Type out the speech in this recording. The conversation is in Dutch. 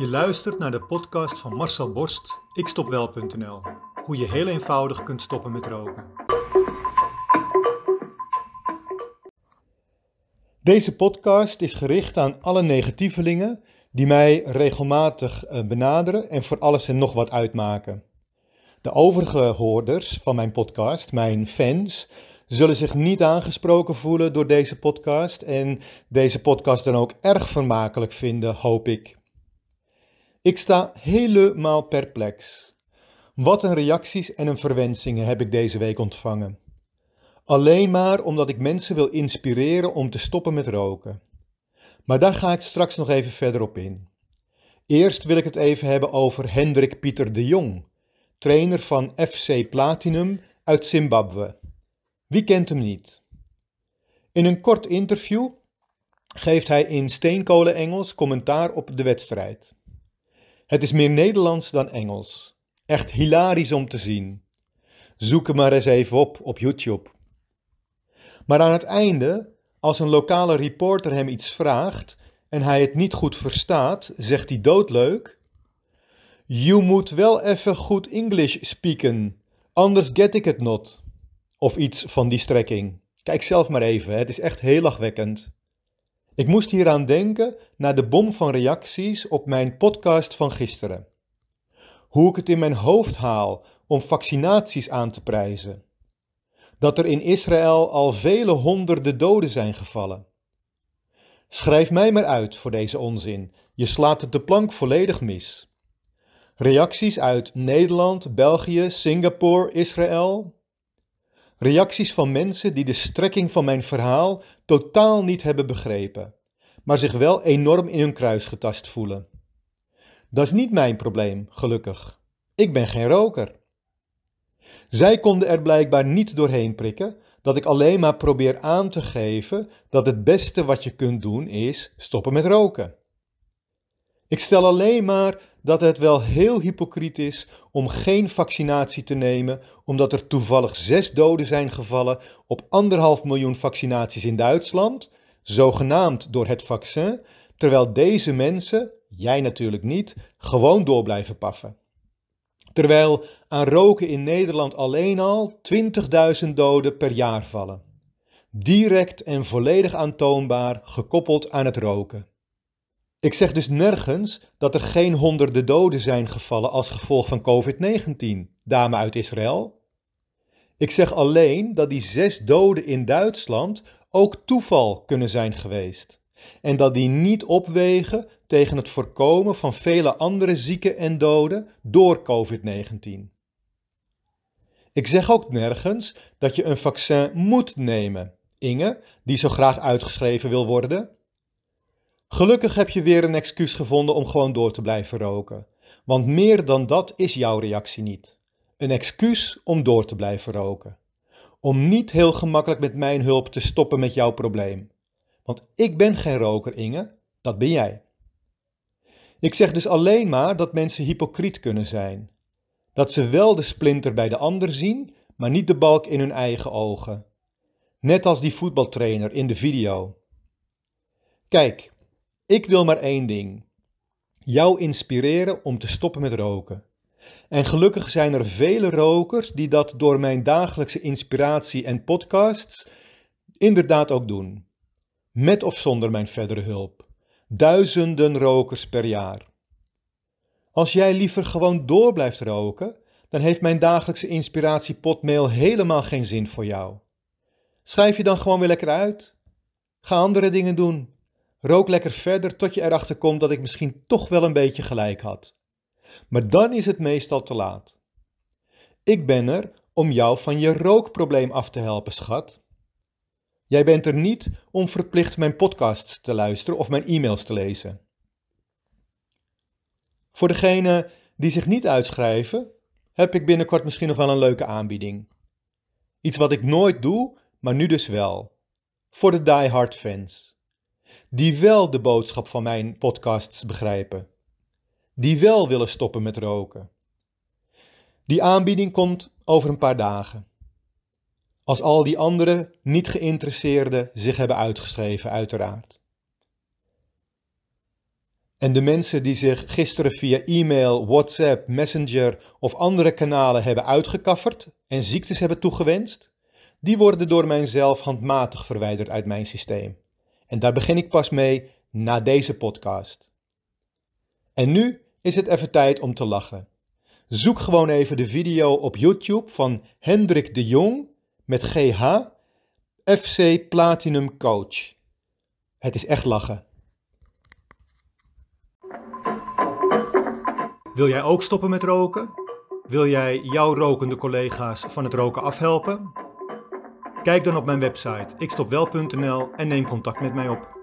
Je luistert naar de podcast van Marcel Borst, ikstopwel.nl. Hoe je heel eenvoudig kunt stoppen met roken. Deze podcast is gericht aan alle negatievelingen die mij regelmatig eh, benaderen en voor alles en nog wat uitmaken. De overige hoorders van mijn podcast, mijn fans, zullen zich niet aangesproken voelen door deze podcast en deze podcast dan ook erg vermakelijk vinden, hoop ik. Ik sta helemaal perplex. Wat een reacties en een verwensingen heb ik deze week ontvangen. Alleen maar omdat ik mensen wil inspireren om te stoppen met roken. Maar daar ga ik straks nog even verder op in. Eerst wil ik het even hebben over Hendrik Pieter de Jong, trainer van FC Platinum uit Zimbabwe. Wie kent hem niet? In een kort interview geeft hij in steenkolen Engels commentaar op de wedstrijd. Het is meer Nederlands dan Engels. Echt hilarisch om te zien. Zoek hem maar eens even op op YouTube. Maar aan het einde, als een lokale reporter hem iets vraagt en hij het niet goed verstaat, zegt hij doodleuk: You moet wel even goed English spreken, anders get ik het not. Of iets van die strekking. Kijk zelf maar even, het is echt heel lachwekkend. Ik moest hieraan denken na de bom van reacties op mijn podcast van gisteren. Hoe ik het in mijn hoofd haal om vaccinaties aan te prijzen. Dat er in Israël al vele honderden doden zijn gevallen. Schrijf mij maar uit voor deze onzin. Je slaat het de plank volledig mis. Reacties uit Nederland, België, Singapore, Israël, Reacties van mensen die de strekking van mijn verhaal totaal niet hebben begrepen, maar zich wel enorm in hun kruis getast voelen. Dat is niet mijn probleem, gelukkig. Ik ben geen roker. Zij konden er blijkbaar niet doorheen prikken dat ik alleen maar probeer aan te geven dat het beste wat je kunt doen is stoppen met roken. Ik stel alleen maar dat het wel heel hypocriet is om geen vaccinatie te nemen, omdat er toevallig zes doden zijn gevallen op anderhalf miljoen vaccinaties in Duitsland, zogenaamd door het vaccin, terwijl deze mensen, jij natuurlijk niet, gewoon door blijven paffen. Terwijl aan roken in Nederland alleen al 20.000 doden per jaar vallen. Direct en volledig aantoonbaar gekoppeld aan het roken. Ik zeg dus nergens dat er geen honderden doden zijn gevallen als gevolg van COVID-19, dame uit Israël. Ik zeg alleen dat die zes doden in Duitsland ook toeval kunnen zijn geweest. En dat die niet opwegen tegen het voorkomen van vele andere zieken en doden door COVID-19. Ik zeg ook nergens dat je een vaccin moet nemen, Inge, die zo graag uitgeschreven wil worden. Gelukkig heb je weer een excuus gevonden om gewoon door te blijven roken. Want meer dan dat is jouw reactie niet. Een excuus om door te blijven roken. Om niet heel gemakkelijk met mijn hulp te stoppen met jouw probleem. Want ik ben geen roker, Inge, dat ben jij. Ik zeg dus alleen maar dat mensen hypocriet kunnen zijn. Dat ze wel de splinter bij de ander zien, maar niet de balk in hun eigen ogen. Net als die voetbaltrainer in de video. Kijk, ik wil maar één ding: jou inspireren om te stoppen met roken. En gelukkig zijn er vele rokers die dat door mijn dagelijkse inspiratie en podcasts inderdaad ook doen. Met of zonder mijn verdere hulp. Duizenden rokers per jaar. Als jij liever gewoon door blijft roken, dan heeft mijn dagelijkse inspiratiepotmail helemaal geen zin voor jou. Schrijf je dan gewoon weer lekker uit. Ga andere dingen doen. Rook lekker verder tot je erachter komt dat ik misschien toch wel een beetje gelijk had. Maar dan is het meestal te laat. Ik ben er om jou van je rookprobleem af te helpen, schat. Jij bent er niet om verplicht mijn podcasts te luisteren of mijn e-mails te lezen. Voor degenen die zich niet uitschrijven, heb ik binnenkort misschien nog wel een leuke aanbieding. Iets wat ik nooit doe, maar nu dus wel. Voor de die-hard fans die wel de boodschap van mijn podcasts begrijpen, die wel willen stoppen met roken. Die aanbieding komt over een paar dagen. Als al die andere niet geïnteresseerden zich hebben uitgeschreven, uiteraard. En de mensen die zich gisteren via e-mail, WhatsApp, Messenger of andere kanalen hebben uitgekafferd en ziektes hebben toegewenst, die worden door mijzelf handmatig verwijderd uit mijn systeem. En daar begin ik pas mee na deze podcast. En nu is het even tijd om te lachen. Zoek gewoon even de video op YouTube van Hendrik de Jong met GH, FC Platinum Coach. Het is echt lachen. Wil jij ook stoppen met roken? Wil jij jouw rokende collega's van het roken afhelpen? Kijk dan op mijn website ikstopwel.nl en neem contact met mij op.